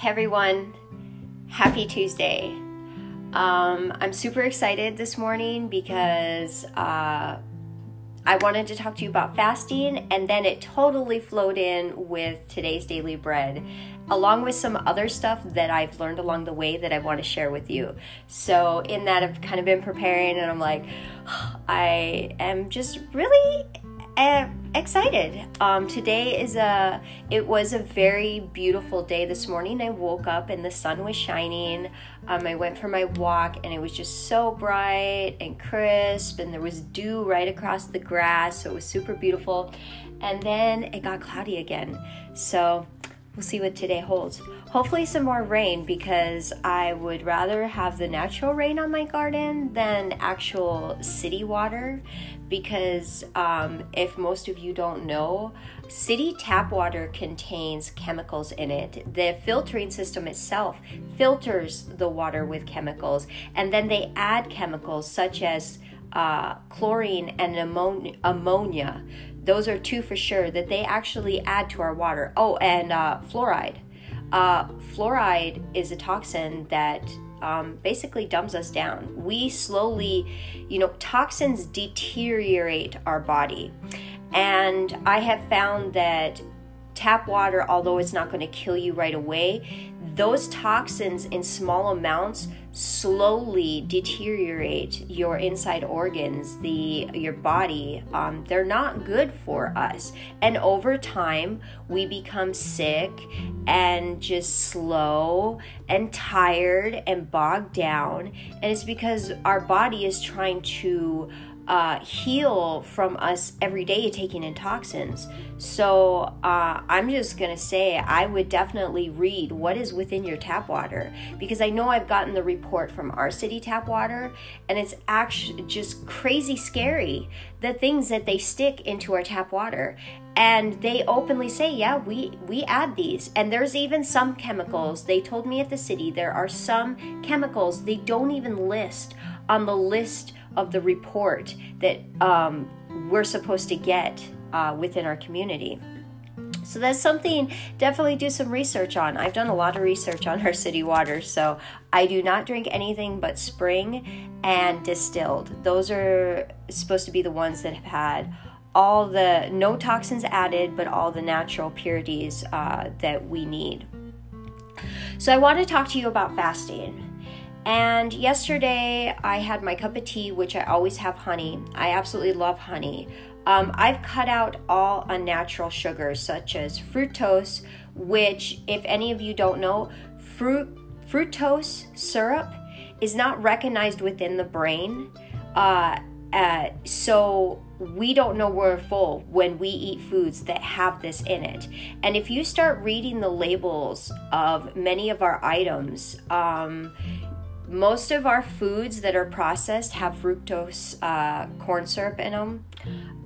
Hey everyone, happy Tuesday. Um, I'm super excited this morning because uh, I wanted to talk to you about fasting, and then it totally flowed in with today's daily bread, along with some other stuff that I've learned along the way that I want to share with you. So, in that, I've kind of been preparing, and I'm like, I am just really uh, excited. Um, today is a. It was a very beautiful day this morning. I woke up and the sun was shining. Um, I went for my walk and it was just so bright and crisp, and there was dew right across the grass, so it was super beautiful. And then it got cloudy again. So we'll see what today holds. Hopefully, some more rain because I would rather have the natural rain on my garden than actual city water. Because um, if most of you don't know, city tap water contains chemicals in it. The filtering system itself filters the water with chemicals, and then they add chemicals such as uh, chlorine and ammonia, ammonia. Those are two for sure that they actually add to our water. Oh, and uh, fluoride. Uh, fluoride is a toxin that um, basically dumbs us down. We slowly, you know, toxins deteriorate our body. And I have found that tap water, although it's not going to kill you right away, those toxins in small amounts slowly deteriorate your inside organs the your body. Um, they're not good for us. And over time we become sick and just slow and tired and bogged down. And it's because our body is trying to uh, heal from us every day taking in toxins. So uh, I'm just gonna say I would definitely read what is within your tap water because I know I've gotten the report from our city tap water and it's actually just crazy scary the things that they stick into our tap water and they openly say yeah we we add these and there's even some chemicals they told me at the city there are some chemicals they don't even list on the list of the report that um, we're supposed to get uh, within our community. So that's something definitely do some research on. I've done a lot of research on our city water, so I do not drink anything but spring and distilled. Those are supposed to be the ones that have had all the no toxins added, but all the natural purities uh, that we need. So I want to talk to you about fasting. And yesterday I had my cup of tea, which I always have honey. I absolutely love honey. Um, I've cut out all unnatural sugars such as fructose, which, if any of you don't know, fruit fructose syrup is not recognized within the brain. Uh, uh, so we don't know we're full when we eat foods that have this in it. And if you start reading the labels of many of our items, um, most of our foods that are processed have fructose uh, corn syrup in them.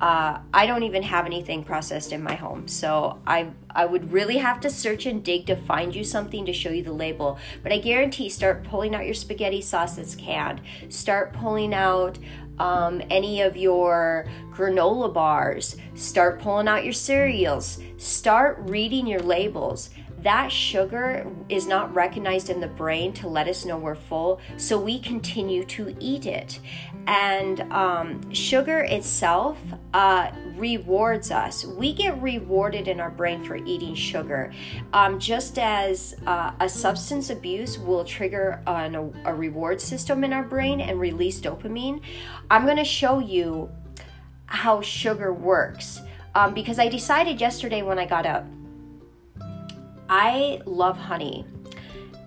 Uh, I don't even have anything processed in my home, so I I would really have to search and dig to find you something to show you the label. But I guarantee, start pulling out your spaghetti sauce that's canned. Start pulling out um, any of your granola bars. Start pulling out your cereals. Start reading your labels that sugar is not recognized in the brain to let us know we're full, so we continue to eat it. And um, sugar itself uh, rewards us. We get rewarded in our brain for eating sugar, um, just as uh, a substance abuse will trigger an, a reward system in our brain and release dopamine. I'm going to show you how sugar works um, because I decided yesterday when I got up I love honey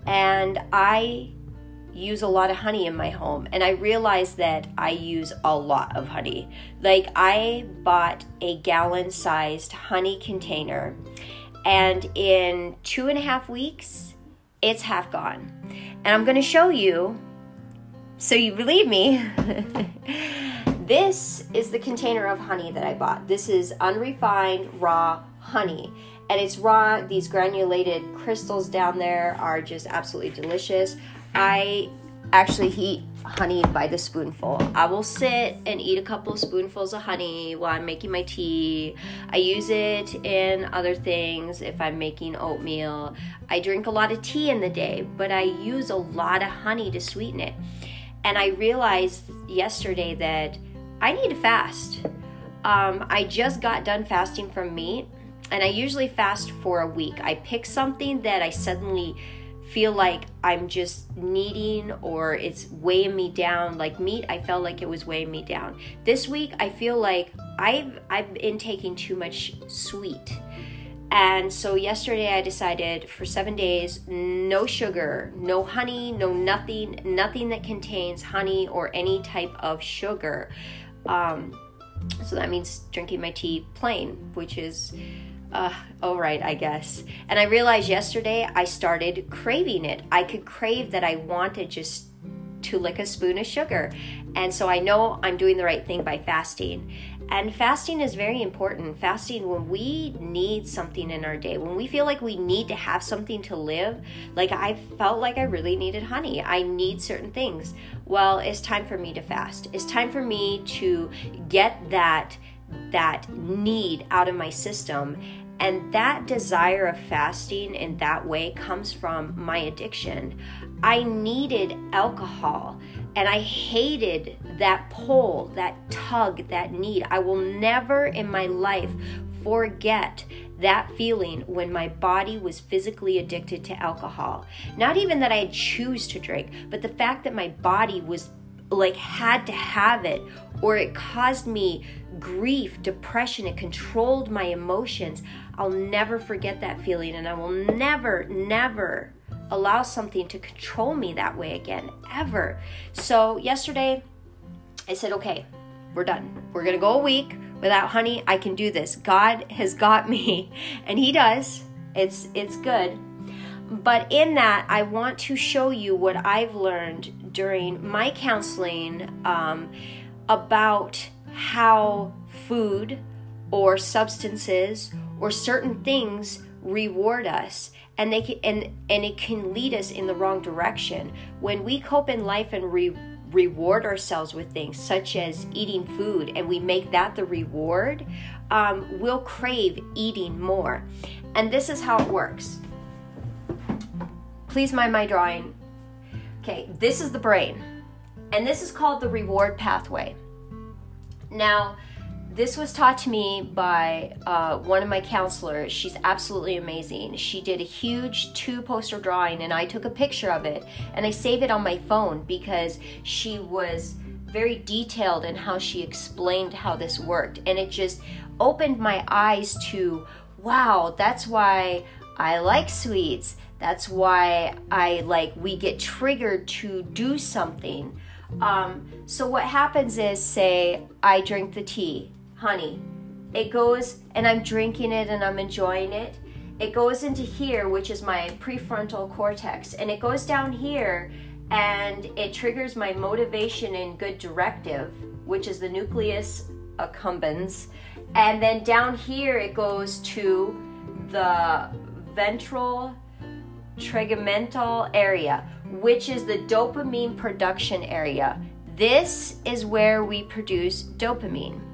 and I use a lot of honey in my home and I realize that I use a lot of honey. Like I bought a gallon sized honey container and in two and a half weeks it's half gone. And I'm gonna show you so you believe me. this is the container of honey that I bought. This is unrefined raw honey and it's raw. These granulated crystals down there are just absolutely delicious. I actually heat honey by the spoonful. I will sit and eat a couple of spoonfuls of honey while I'm making my tea. I use it in other things if I'm making oatmeal. I drink a lot of tea in the day, but I use a lot of honey to sweeten it. And I realized yesterday that I need to fast. Um, I just got done fasting from meat, and I usually fast for a week. I pick something that I suddenly feel like I'm just needing or it's weighing me down. Like meat, I felt like it was weighing me down. This week, I feel like I've I've been taking too much sweet. And so yesterday I decided for 7 days no sugar, no honey, no nothing, nothing that contains honey or any type of sugar. Um, so that means drinking my tea plain, which is uh, all right, I guess. And I realized yesterday I started craving it. I could crave that I wanted just to lick a spoon of sugar. And so I know I'm doing the right thing by fasting. And fasting is very important. Fasting, when we need something in our day, when we feel like we need to have something to live, like I felt like I really needed honey, I need certain things. Well, it's time for me to fast. It's time for me to get that that need out of my system and that desire of fasting in that way comes from my addiction. I needed alcohol and I hated that pull, that tug, that need. I will never in my life forget that feeling when my body was physically addicted to alcohol. Not even that I choose to drink, but the fact that my body was like had to have it or it caused me grief, depression, it controlled my emotions. I'll never forget that feeling and I will never, never allow something to control me that way again, ever. So, yesterday I said, okay, we're done. We're gonna go a week without honey. I can do this. God has got me, and He does. It's it's good. But in that, I want to show you what I've learned during my counseling um, about how food or substances or certain things reward us and they can, and and it can lead us in the wrong direction. When we cope in life and re, reward ourselves with things such as eating food and we make that the reward um, we'll crave eating more. And this is how it works. Please mind my drawing. Okay this is the brain and this is called the reward pathway. Now this was taught to me by uh, one of my counselors. She's absolutely amazing. She did a huge two poster drawing, and I took a picture of it and I save it on my phone because she was very detailed in how she explained how this worked. And it just opened my eyes to wow, that's why I like sweets. That's why I like, we get triggered to do something. Um, so, what happens is, say, I drink the tea honey. It goes, and I'm drinking it and I'm enjoying it. It goes into here, which is my prefrontal cortex, and it goes down here and it triggers my motivation and good directive, which is the nucleus accumbens. And then down here, it goes to the ventral tegmental area, which is the dopamine production area. This is where we produce dopamine.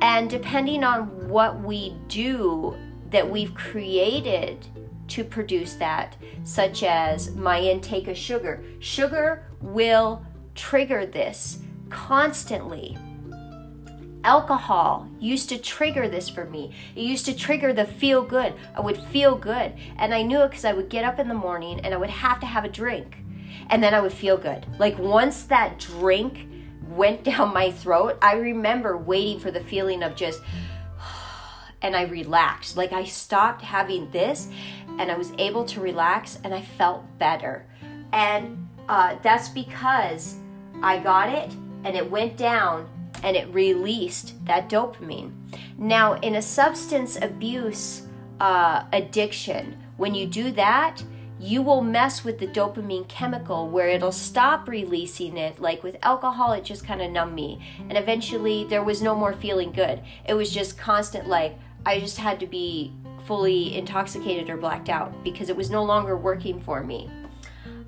And depending on what we do that we've created to produce that, such as my intake of sugar, sugar will trigger this constantly. Alcohol used to trigger this for me. It used to trigger the feel good. I would feel good. And I knew it because I would get up in the morning and I would have to have a drink. And then I would feel good. Like once that drink went down my throat, I remember waiting for the feeling of just, and I relaxed. Like I stopped having this and I was able to relax and I felt better. And uh, that's because I got it and it went down and it released that dopamine. Now, in a substance abuse uh, addiction, when you do that, you will mess with the dopamine chemical where it'll stop releasing it. Like with alcohol, it just kind of numbed me. And eventually, there was no more feeling good. It was just constant, like, I just had to be fully intoxicated or blacked out because it was no longer working for me.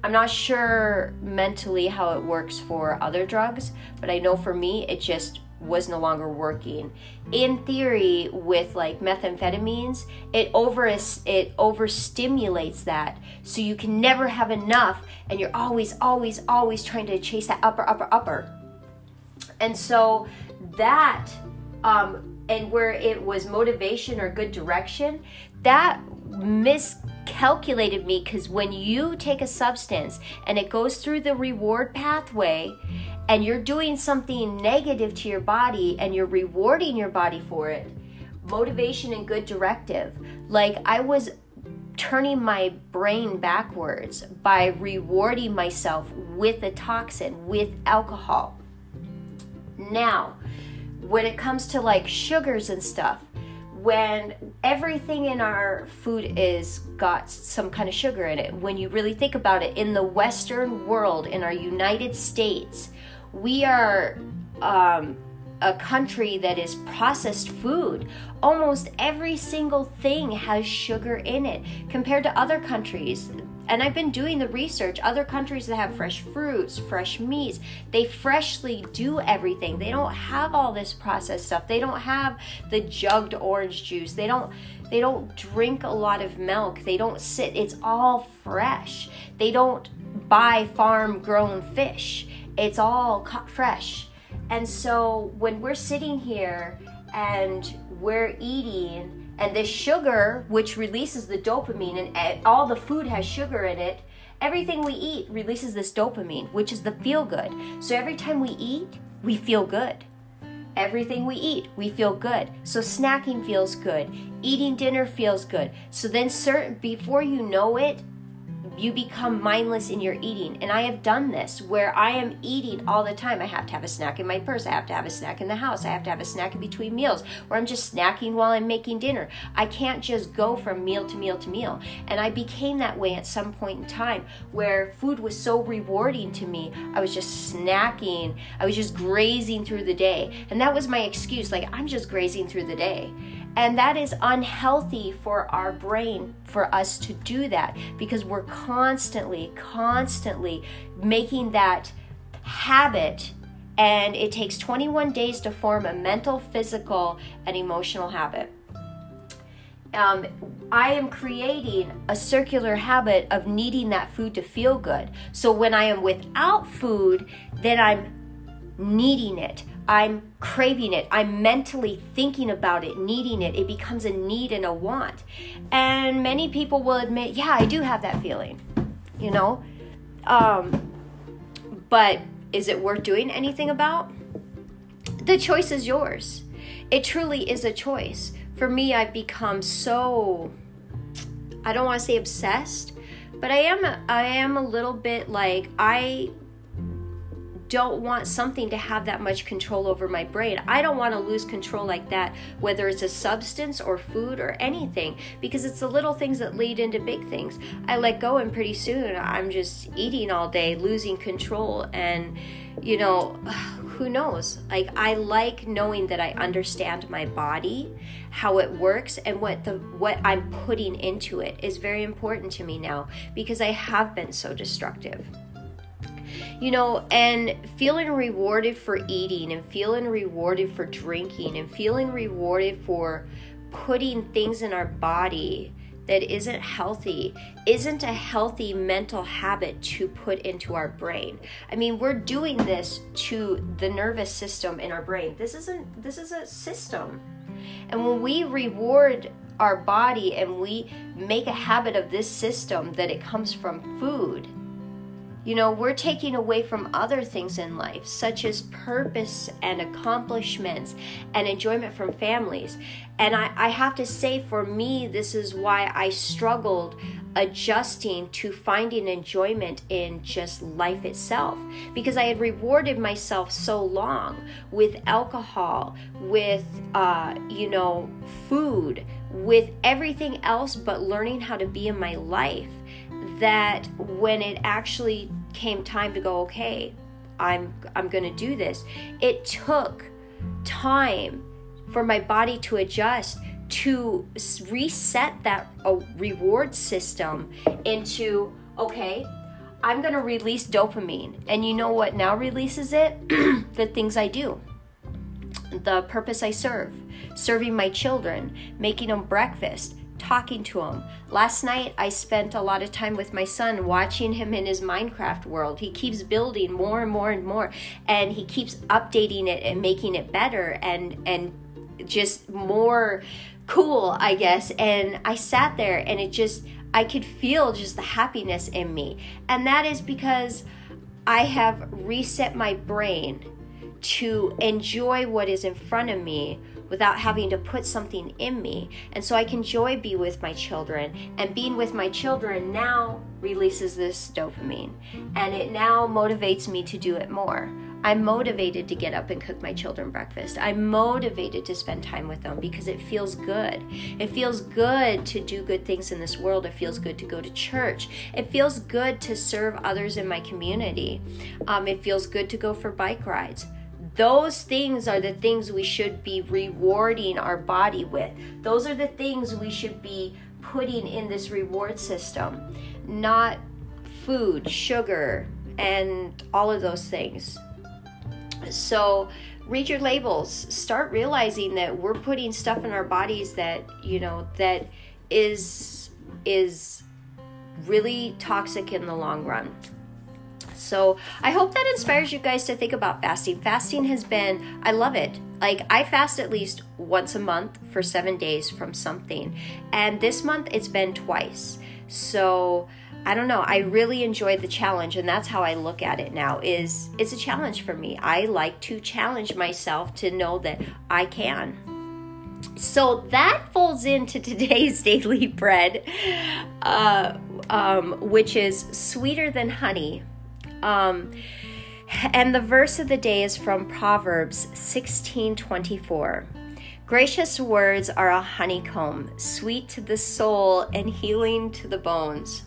I'm not sure mentally how it works for other drugs, but I know for me it just was no longer working. In theory, with like methamphetamines, it over it overstimulates that, so you can never have enough, and you're always, always, always trying to chase that upper, upper, upper. And so that, um, and where it was motivation or good direction, that miscalculated me because when you take a substance and it goes through the reward pathway and you're doing something negative to your body and you're rewarding your body for it, motivation and good directive. Like I was turning my brain backwards by rewarding myself with a toxin, with alcohol. Now, when it comes to like sugars and stuff, when everything in our food is got some kind of sugar in it when you really think about it in the western world in our united states we are um, a country that is processed food almost every single thing has sugar in it compared to other countries and I've been doing the research. Other countries that have fresh fruits, fresh meats, they freshly do everything. They don't have all this processed stuff. They don't have the jugged orange juice. They don't they don't drink a lot of milk. They don't sit it's all fresh. They don't buy farm grown fish. It's all fresh. And so when we're sitting here and we're eating and this sugar, which releases the dopamine, and all the food has sugar in it, everything we eat releases this dopamine, which is the feel good. So every time we eat, we feel good. Everything we eat, we feel good. So snacking feels good. Eating dinner feels good. So then certain before you know it, you become mindless in your eating. And I have done this where I am eating all the time. I have to have a snack in my purse. I have to have a snack in the house. I have to have a snack in between meals, or I'm just snacking while I'm making dinner. I can't just go from meal to meal to meal. And I became that way at some point in time where food was so rewarding to me. I was just snacking, I was just grazing through the day. And that was my excuse like, I'm just grazing through the day. And that is unhealthy for our brain for us to do that because we're constantly, constantly making that habit. And it takes 21 days to form a mental, physical, and emotional habit. Um, I am creating a circular habit of needing that food to feel good. So when I am without food, then I'm needing it. I'm craving it. I'm mentally thinking about it, needing it. It becomes a need and a want. And many people will admit, yeah, I do have that feeling, you know? Um, but is it worth doing anything about? The choice is yours. It truly is a choice. For me, I've become so, I don't want to say obsessed, but I am, I am a little bit like, I don't want something to have that much control over my brain. I don't want to lose control like that, whether it's a substance or food or anything, because it's the little things that lead into big things. I let go, and pretty soon I'm just eating all day, losing control, and you know, who knows? Like, I like knowing that I understand my body, how it works, and what the what I'm putting into it is very important to me now because I have been so destructive you know, and feeling rewarded for eating and feeling rewarded for drinking and feeling rewarded for putting things in our body that isn't healthy isn't a healthy mental habit to put into our brain. I mean, we're doing this to the nervous system in our brain. This isn't this is a system. And when we reward our body and we make a habit of this system that it comes from food, you know, we're taking away from other things in life, such as purpose and accomplishments and enjoyment from families. And I, I have to say, for me, this is why I struggled adjusting to finding enjoyment in just life itself because I had rewarded myself so long with alcohol, with, uh, you know, food, with everything else but learning how to be in my life that when it actually came time to go okay i'm i'm going to do this it took time for my body to adjust to reset that uh, reward system into okay I'm going to release dopamine. And you know what now releases it? the things I do, the purpose I serve, serving my children, making them breakfast, talking to him. Last night, I spent a lot of time with my son watching him in his Minecraft world. He keeps building more and more and more, and he keeps updating it and making it better and and just more cool, I guess. And I sat there and it just I could feel just the happiness in me. And that is because I have reset my brain to enjoy what is in front of me without having to put something in me. And so I can joy be with my children. And being with my children now releases this dopamine. And it now motivates me to do it more. I'm motivated to get up and cook my children breakfast. I'm motivated to spend time with them because it feels good. It feels good to do good things in this world. It feels good to go to church. It feels good to serve others in my community. Um, it feels good to go for bike rides. Those things are the things we should be rewarding our body with. Those are the things we should be putting in this reward system, not food, sugar, and all of those things. So, read your labels. Start realizing that we're putting stuff in our bodies that, you know, that is is really toxic in the long run. So I hope that inspires you guys to think about fasting. Fasting has been, I love it. Like I fast at least once a month for seven days from something. And this month it's been twice. So I don't know. I really enjoyed the challenge and that's how I look at it now is it's a challenge for me. I like to challenge myself to know that I can. So that folds into today's daily bread, uh, um, which is sweeter than honey um, and the verse of the day is from Proverbs 16:24. Gracious words are a honeycomb, sweet to the soul and healing to the bones.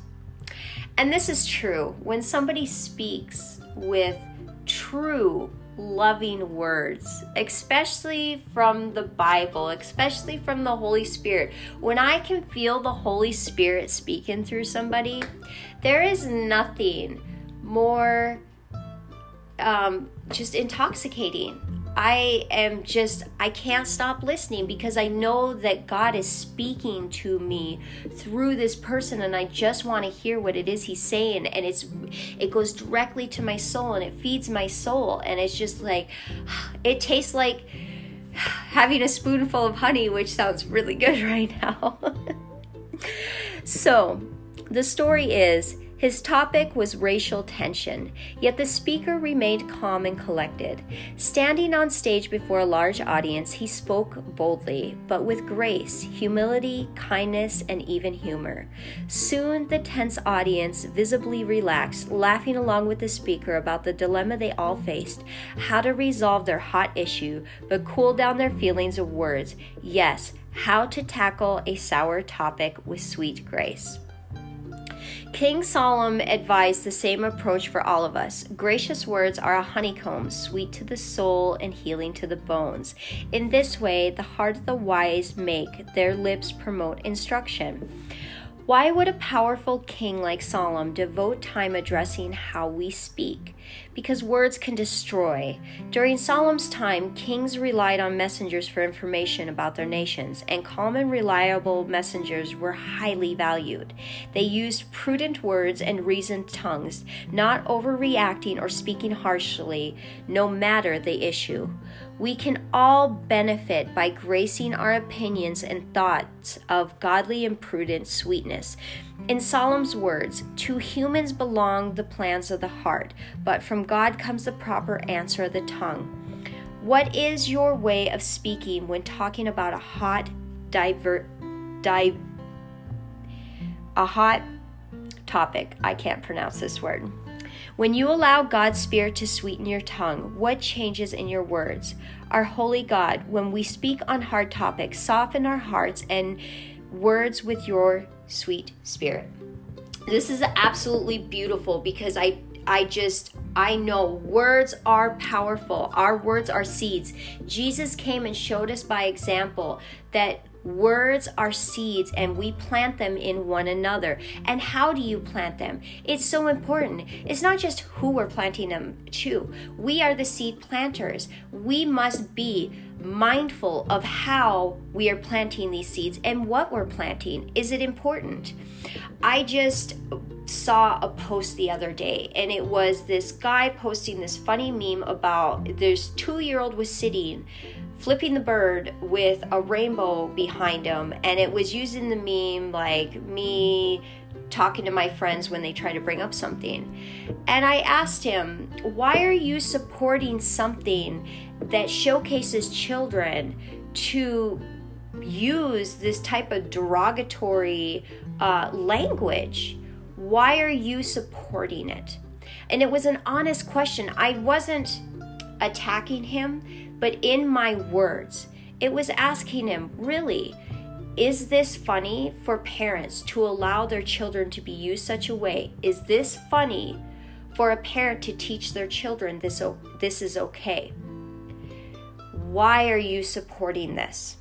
And this is true. When somebody speaks with true loving words, especially from the Bible, especially from the Holy Spirit. When I can feel the Holy Spirit speaking through somebody, there is nothing more um, just intoxicating. I am just, I can't stop listening because I know that God is speaking to me through this person and I just want to hear what it is he's saying and it's it goes directly to my soul and it feeds my soul and it's just like it tastes like having a spoonful of honey which sounds really good right now. so, the story is his topic was racial tension, yet the speaker remained calm and collected. Standing on stage before a large audience, he spoke boldly, but with grace, humility, kindness, and even humor. Soon, the tense audience visibly relaxed, laughing along with the speaker about the dilemma they all faced how to resolve their hot issue, but cool down their feelings of words. Yes, how to tackle a sour topic with sweet grace. King Solomon advised the same approach for all of us. Gracious words are a honeycomb, sweet to the soul and healing to the bones. In this way, the heart of the wise make, their lips promote instruction. Why would a powerful king like Solomon devote time addressing how we speak? Because words can destroy. During Solomon's time, kings relied on messengers for information about their nations, and and reliable messengers were highly valued. They used prudent words and reasoned tongues, not overreacting or speaking harshly, no matter the issue. We can all benefit by gracing our opinions and thoughts of godly and prudent sweetness. In Solomon's words, to humans belong the plans of the heart, but from God comes the proper answer of the tongue. What is your way of speaking when talking about a hot, divert, di, a hot topic? I can't pronounce this word. When you allow God's Spirit to sweeten your tongue, what changes in your words? Our holy God, when we speak on hard topics, soften our hearts and words with your sweet spirit. This is absolutely beautiful because I I just I know words are powerful. Our words are seeds. Jesus came and showed us by example that Words are seeds and we plant them in one another. And how do you plant them? It's so important. It's not just who we're planting them to, we are the seed planters. We must be mindful of how we are planting these seeds and what we're planting. Is it important? I just saw a post the other day and it was this guy posting this funny meme about this two year old was sitting flipping the bird with a rainbow behind him and it was using the meme like me talking to my friends when they try to bring up something and i asked him why are you supporting something that showcases children to use this type of derogatory uh, language why are you supporting it and it was an honest question i wasn't attacking him but in my words, it was asking him, really, is this funny for parents to allow their children to be used such a way? Is this funny for a parent to teach their children this, this is okay? Why are you supporting this?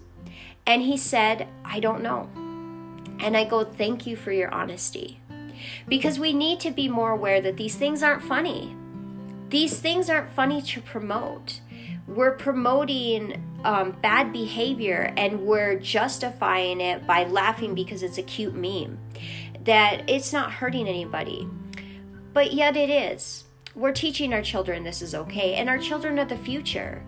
And he said, I don't know. And I go, Thank you for your honesty. Because we need to be more aware that these things aren't funny. These things aren't funny to promote we're promoting um, bad behavior and we're justifying it by laughing because it's a cute meme. That it's not hurting anybody. But yet it is. We're teaching our children this is okay, and our children are the future.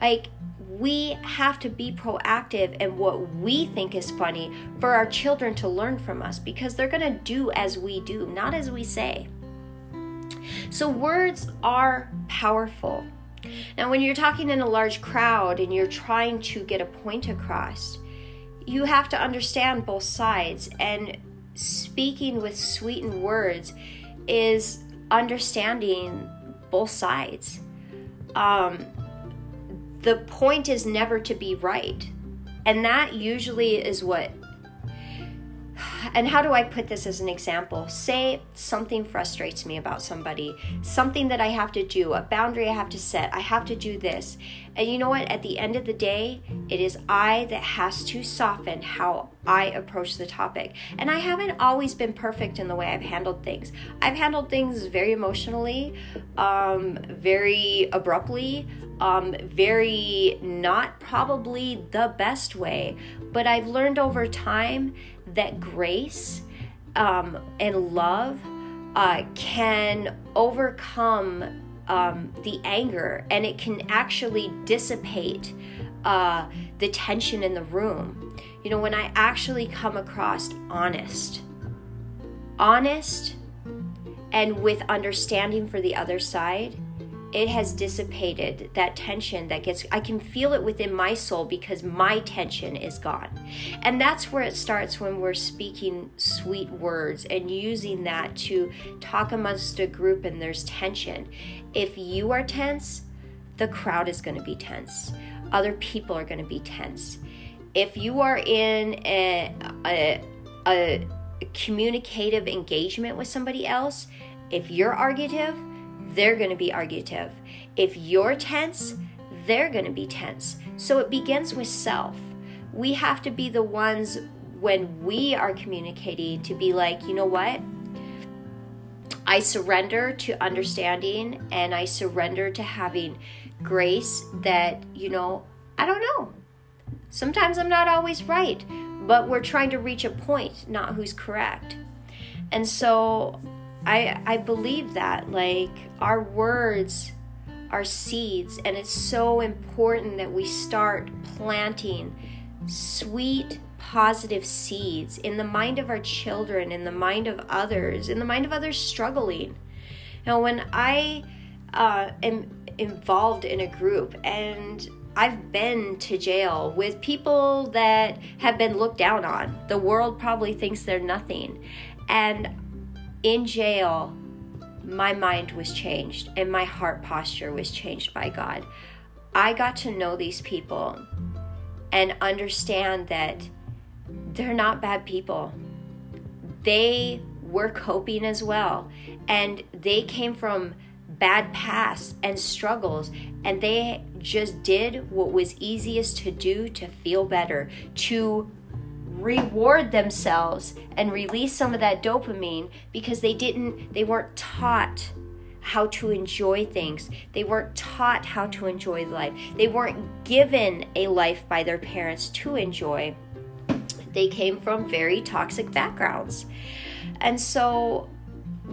Like, we have to be proactive in what we think is funny for our children to learn from us because they're going to do as we do, not as we say. So, words are powerful. Now, when you're talking in a large crowd and you're trying to get a point across, you have to understand both sides. And speaking with sweetened words is understanding both sides. Um, the point is never to be right. And that usually is what and how do I put this as an example? Say something frustrates me about somebody, something that I have to do, a boundary I have to set, I have to do this. And you know what? At the end of the day, it is I that has to soften how I approach the topic. And I haven't always been perfect in the way I've handled things. I've handled things very emotionally, um, very abruptly, um, very not probably the best way. But I've learned over time that grace um, and love uh, can overcome um, the anger and it can actually dissipate uh, the tension in the room. You know, when I actually come across honest, honest, and with understanding for the other side, it has dissipated that tension that gets i can feel it within my soul because my tension is gone. And that's where it starts when we're speaking sweet words and using that to talk amongst a group and there's tension. If you are tense the crowd is going to be tense. Other people are going to be tense. If you are in a, a, a communicative engagement with somebody else if you're argumentative they're going to be argumentative. If you're tense, they're going to be tense. So it begins with self. We have to be the ones when we are communicating to be like, you know what? I surrender to understanding and I surrender to having grace that, you know, I don't know. Sometimes I'm not always right, but we're trying to reach a point, not who's correct. And so I I believe that like our words are seeds and it's so important that we start planting sweet positive seeds in the mind of our children in the mind of others in the mind of others struggling now when i uh, am involved in a group and I've been to jail with people that have been looked down on. The world probably thinks they're nothing. And in jail, my mind was changed and my heart posture was changed by God. I got to know these people and understand that they're not bad people. They were coping as well, and they came from bad pasts and struggles, and they just did what was easiest to do to feel better, to reward themselves and release some of that dopamine because they didn't they weren't taught how to enjoy things. They weren't taught how to enjoy life. They weren't given a life by their parents to enjoy. They came from very toxic backgrounds. And so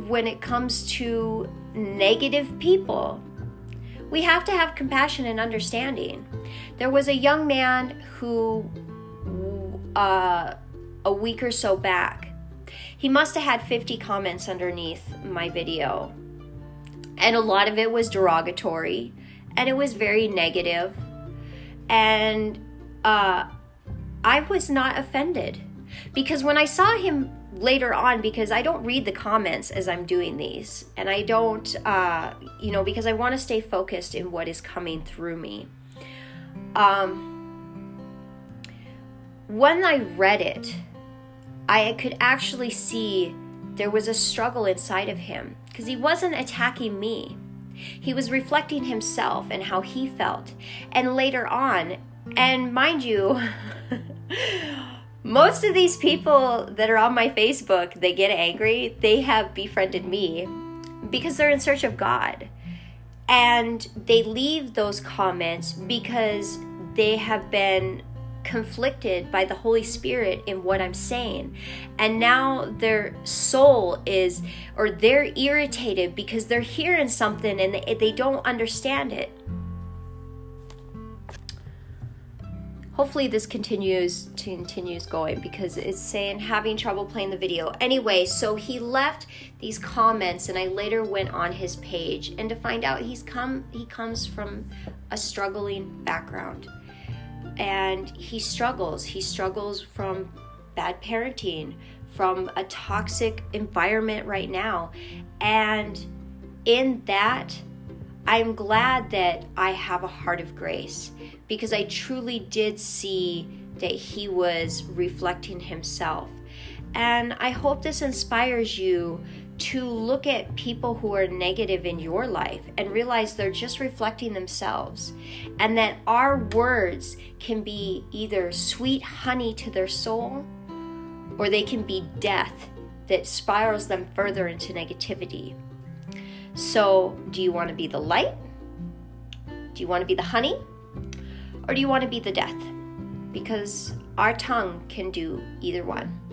when it comes to negative people, we have to have compassion and understanding. There was a young man who, uh, a week or so back, he must have had 50 comments underneath my video. And a lot of it was derogatory and it was very negative. And uh, I was not offended because when I saw him later on because I don't read the comments as I'm doing these, and I don't, uh, you know, because I want to stay focused in what is coming through me. Um, when I read it, I could actually see there was a struggle inside of him because he wasn't attacking me. He was reflecting himself and how he felt. And later on, and mind you, most of these people that are on my Facebook, they get angry, they have befriended me because they're in search of God. And they leave those comments because they have been conflicted by the Holy Spirit in what I'm saying. And now their soul is, or they're irritated because they're hearing something and they, they don't understand it. hopefully this continues to continues going because it's saying having trouble playing the video anyway so he left these comments and i later went on his page and to find out he's come he comes from a struggling background and he struggles he struggles from bad parenting from a toxic environment right now and in that I'm glad that I have a heart of grace because I truly did see that he was reflecting himself. And I hope this inspires you to look at people who are negative in your life and realize they're just reflecting themselves. And that our words can be either sweet honey to their soul or they can be death that spirals them further into negativity. So, do you want to be the light? Do you want to be the honey? Or do you want to be the death? Because our tongue can do either one.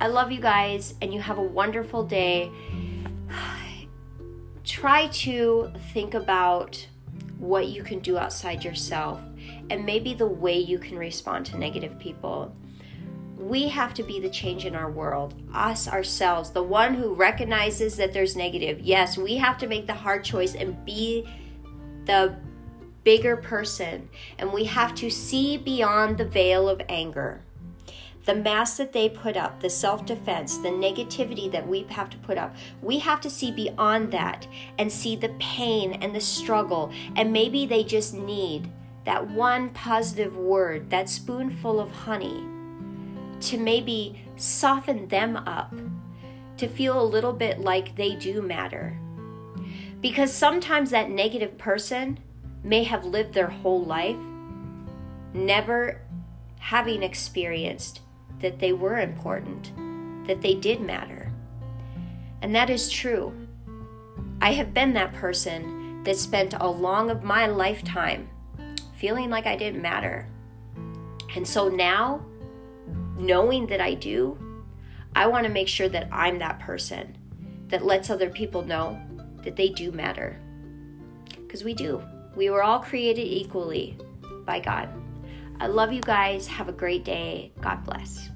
I love you guys, and you have a wonderful day. Try to think about what you can do outside yourself and maybe the way you can respond to negative people we have to be the change in our world, us ourselves, the one who recognizes that there's negative. Yes, we have to make the hard choice and be the bigger person, and we have to see beyond the veil of anger. The mask that they put up, the self defense, the negativity that we have to put up, we have to see beyond that and see the pain and the struggle. And maybe they just need that one positive word, that spoonful of honey to maybe soften them up, to feel a little bit like they do matter. Because sometimes that negative person may have lived their whole life never having experienced that they were important, that they did matter. And that is true. I have been that person that spent a long of my lifetime feeling like I didn't matter. And so now knowing that I do, I want to make sure that I'm that person that lets other people know that they do matter. Because we do. We were all created equally by God. I love you guys. Have a great day. God bless.